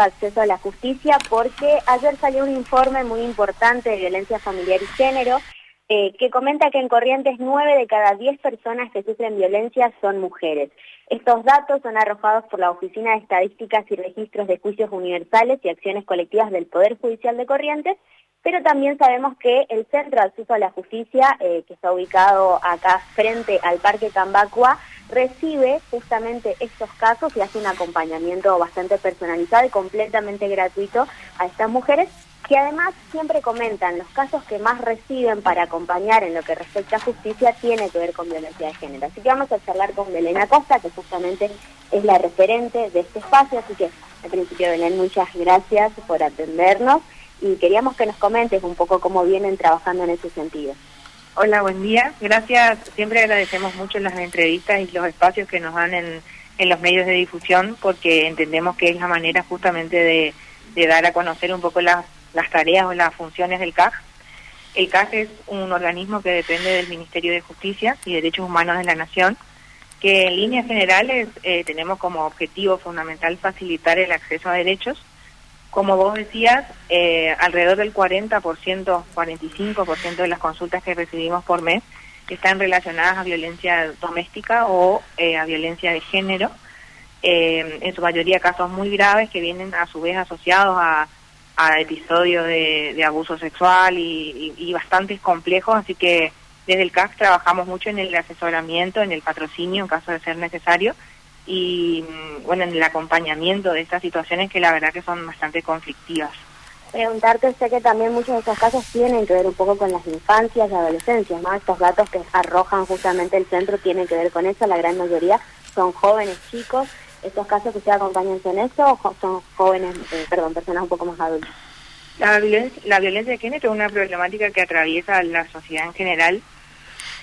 Acceso a la Justicia porque ayer salió un informe muy importante de violencia familiar y género eh, que comenta que en Corrientes 9 de cada 10 personas que sufren violencia son mujeres. Estos datos son arrojados por la Oficina de Estadísticas y Registros de Juicios Universales y Acciones Colectivas del Poder Judicial de Corrientes, pero también sabemos que el Centro de Acceso a la Justicia, eh, que está ubicado acá frente al Parque Cambacua, recibe justamente estos casos y hace un acompañamiento bastante personalizado y completamente gratuito a estas mujeres que además siempre comentan los casos que más reciben para acompañar en lo que respecta a justicia tiene que ver con violencia de género. Así que vamos a charlar con Belén Acosta, que justamente es la referente de este espacio, así que al principio Belén, muchas gracias por atendernos y queríamos que nos comentes un poco cómo vienen trabajando en ese sentido. Hola, buen día. Gracias. Siempre agradecemos mucho las entrevistas y los espacios que nos dan en, en los medios de difusión porque entendemos que es la manera justamente de, de dar a conocer un poco las, las tareas o las funciones del CAG. El CAG es un organismo que depende del Ministerio de Justicia y Derechos Humanos de la Nación, que en líneas generales eh, tenemos como objetivo fundamental facilitar el acceso a derechos como vos decías, eh, alrededor del 40%, 45% de las consultas que recibimos por mes están relacionadas a violencia doméstica o eh, a violencia de género, eh, en su mayoría casos muy graves que vienen a su vez asociados a, episodios de, abuso sexual y, y, bastante complejos, así que desde el CAC trabajamos mucho en el asesoramiento, en el patrocinio en caso de ser necesario y bueno, en el acompañamiento de estas situaciones que la verdad que son bastante conflictivas. Preguntarte, sé que también muchos de estos casos tienen que ver un poco con las infancias y adolescencias, ¿no? Estos datos que arrojan justamente el centro tienen que ver con eso, la gran mayoría son jóvenes chicos. ¿Estos casos que usted acompañan son eso o son jóvenes, eh, perdón, personas un poco más adultas? La violencia, la violencia de género es una problemática que atraviesa la sociedad en general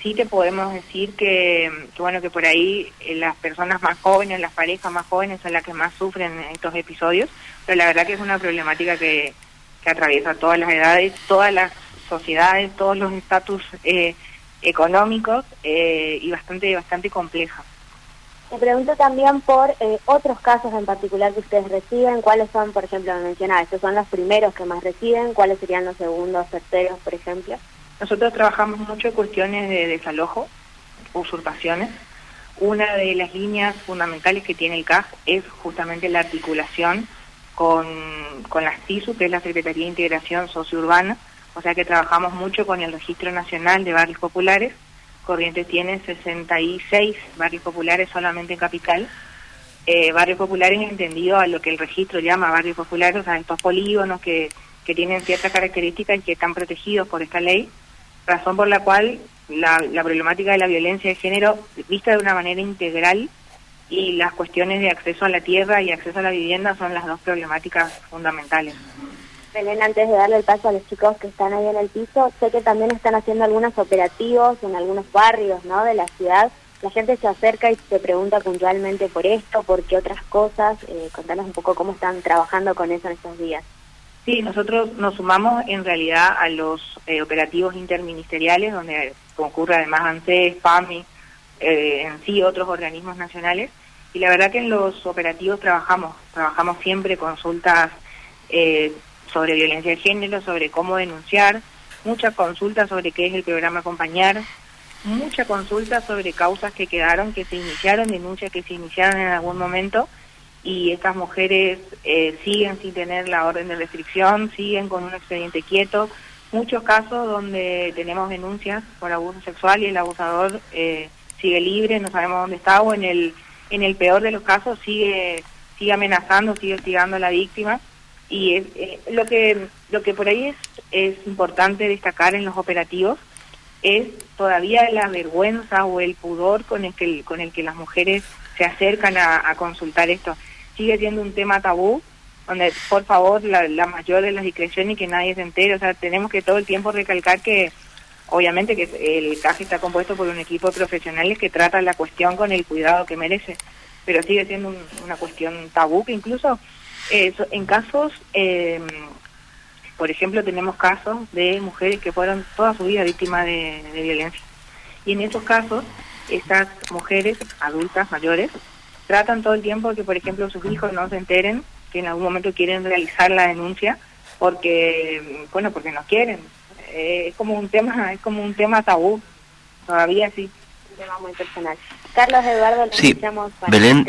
sí te podemos decir que, bueno que por ahí eh, las personas más jóvenes, las parejas más jóvenes son las que más sufren estos episodios, pero la verdad que es una problemática que, que atraviesa todas las edades, todas las sociedades, todos los estatus eh, económicos eh, y bastante bastante compleja. Me pregunto también por otros casos en particular que ustedes reciben, cuáles son, por ejemplo, mencionaba, estos son los primeros que más reciben, cuáles serían los segundos, terceros, por ejemplo. Nosotros trabajamos mucho en cuestiones de desalojo, usurpaciones. Una de las líneas fundamentales que tiene el CAG es justamente la articulación con, con la que es la Secretaría de Integración Sociourbana, o sea que trabajamos mucho con el Registro Nacional de Barrios Populares. Corrientes tiene 66 barrios populares solamente en Capital. Eh, barrios populares entendido a lo que el registro llama barrios populares, o sea, estos polígonos que, que tienen ciertas características y que están protegidos por esta ley razón por la cual la, problemática de la violencia de género, vista de una manera integral, y las cuestiones de acceso a la tierra y acceso a la vivienda son las dos problemáticas fundamentales. Belén, antes de darle el paso a los chicos que están ahí en el piso, sé que también están haciendo algunos operativos en algunos barrios ¿no? de la ciudad. La gente se acerca y se pregunta puntualmente por esto, por qué otras cosas. Eh, contanos un poco cómo están trabajando con eso en estos días. Sí, nosotros nos sumamos en realidad a los eh, operativos interministeriales, donde concurre además ANSES, PAMI, eh, en sí otros organismos nacionales, y la verdad que en los operativos trabajamos, trabajamos siempre consultas eh, sobre violencia de género, sobre cómo denunciar, muchas consultas sobre qué es el programa Acompañar, mucha consulta sobre causas que quedaron, que se iniciaron, denuncias que se iniciaron en algún momento, y estas mujeres eh, siguen sin tener la orden de restricción, siguen con un expediente quieto. Muchos casos donde tenemos denuncias por abuso sexual y el abusador eh, sigue libre, no sabemos dónde está o en el en el peor de los casos sigue sigue amenazando, sigue hostigando a la víctima y es, eh, lo que lo que por ahí es es importante destacar en los operativos es todavía la vergüenza o el pudor con el que con el que las mujeres se acercan a, consultar esto. Sigue siendo un tema tabú, donde por favor la, mayor de las discreciones y que nadie se entere, o sea, tenemos que todo el tiempo recalcar que obviamente que el CAJ está compuesto por un equipo de profesionales que trata la cuestión con el cuidado que merece, pero sigue siendo una cuestión tabú que incluso eh, en casos, eh, por ejemplo, tenemos casos de mujeres que fueron toda su vida víctimas de violencia. Y en esos casos, estas mujeres adultas mayores tratan todo el tiempo que, por ejemplo, sus hijos no se enteren que en algún momento quieren realizar la denuncia porque, bueno, porque no quieren. Eh, es como un tema, es como un tema tabú, todavía sí. Un tema muy personal. Carlos Eduardo, sí. Belén,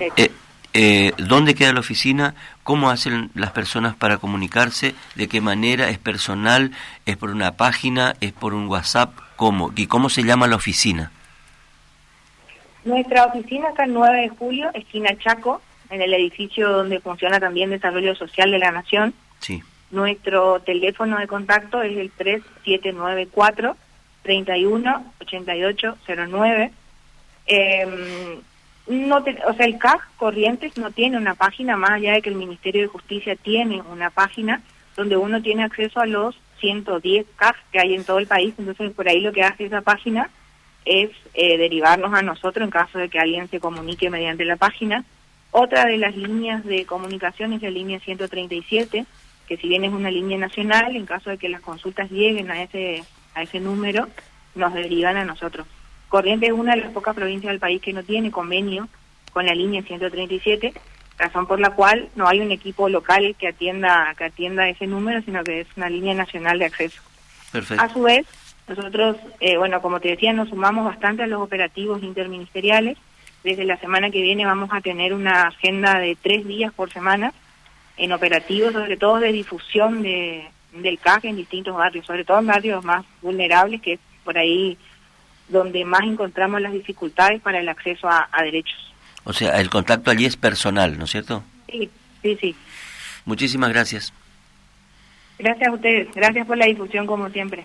eh, ¿dónde queda la oficina? ¿Cómo hacen las personas para comunicarse? ¿De qué manera? ¿Es personal? ¿Es por una página? ¿Es por un WhatsApp? ¿Cómo? ¿Y cómo se llama la oficina? Nuestra oficina está el 9 de julio, esquina Chaco, en el edificio donde funciona también Desarrollo Social de la Nación. Sí. Nuestro teléfono de contacto es el 3794 318809. Eh, no o sea, el CAG Corrientes no tiene una página, más allá de que el Ministerio de Justicia tiene una página donde uno tiene acceso a los 110 CAG que hay en todo el país, entonces por ahí lo que hace esa página es eh, derivarnos a nosotros en caso de que alguien se comunique mediante la página. Otra de las líneas de comunicación es la línea 137, que si bien es una línea nacional, en caso de que las consultas lleguen a ese, a ese número, nos derivan a nosotros. Corrientes es una de las pocas provincias del país que no tiene convenio con la línea 137, razón por la cual no hay un equipo local que atienda que atienda ese número, sino que es una línea nacional de acceso. Perfecto. A su vez, nosotros, eh, bueno, como te decía, nos sumamos bastante a los operativos interministeriales. Desde la semana que viene vamos a tener una agenda de tres días por semana en operativos, sobre todo de difusión de, del CAG en distintos barrios, sobre todo en barrios más vulnerables, que es por ahí donde más encontramos las dificultades para el acceso a, a derechos. O sea, el contacto allí es personal, ¿no es cierto? Sí, sí, sí. Muchísimas gracias. Gracias a ustedes, gracias por la difusión como siempre.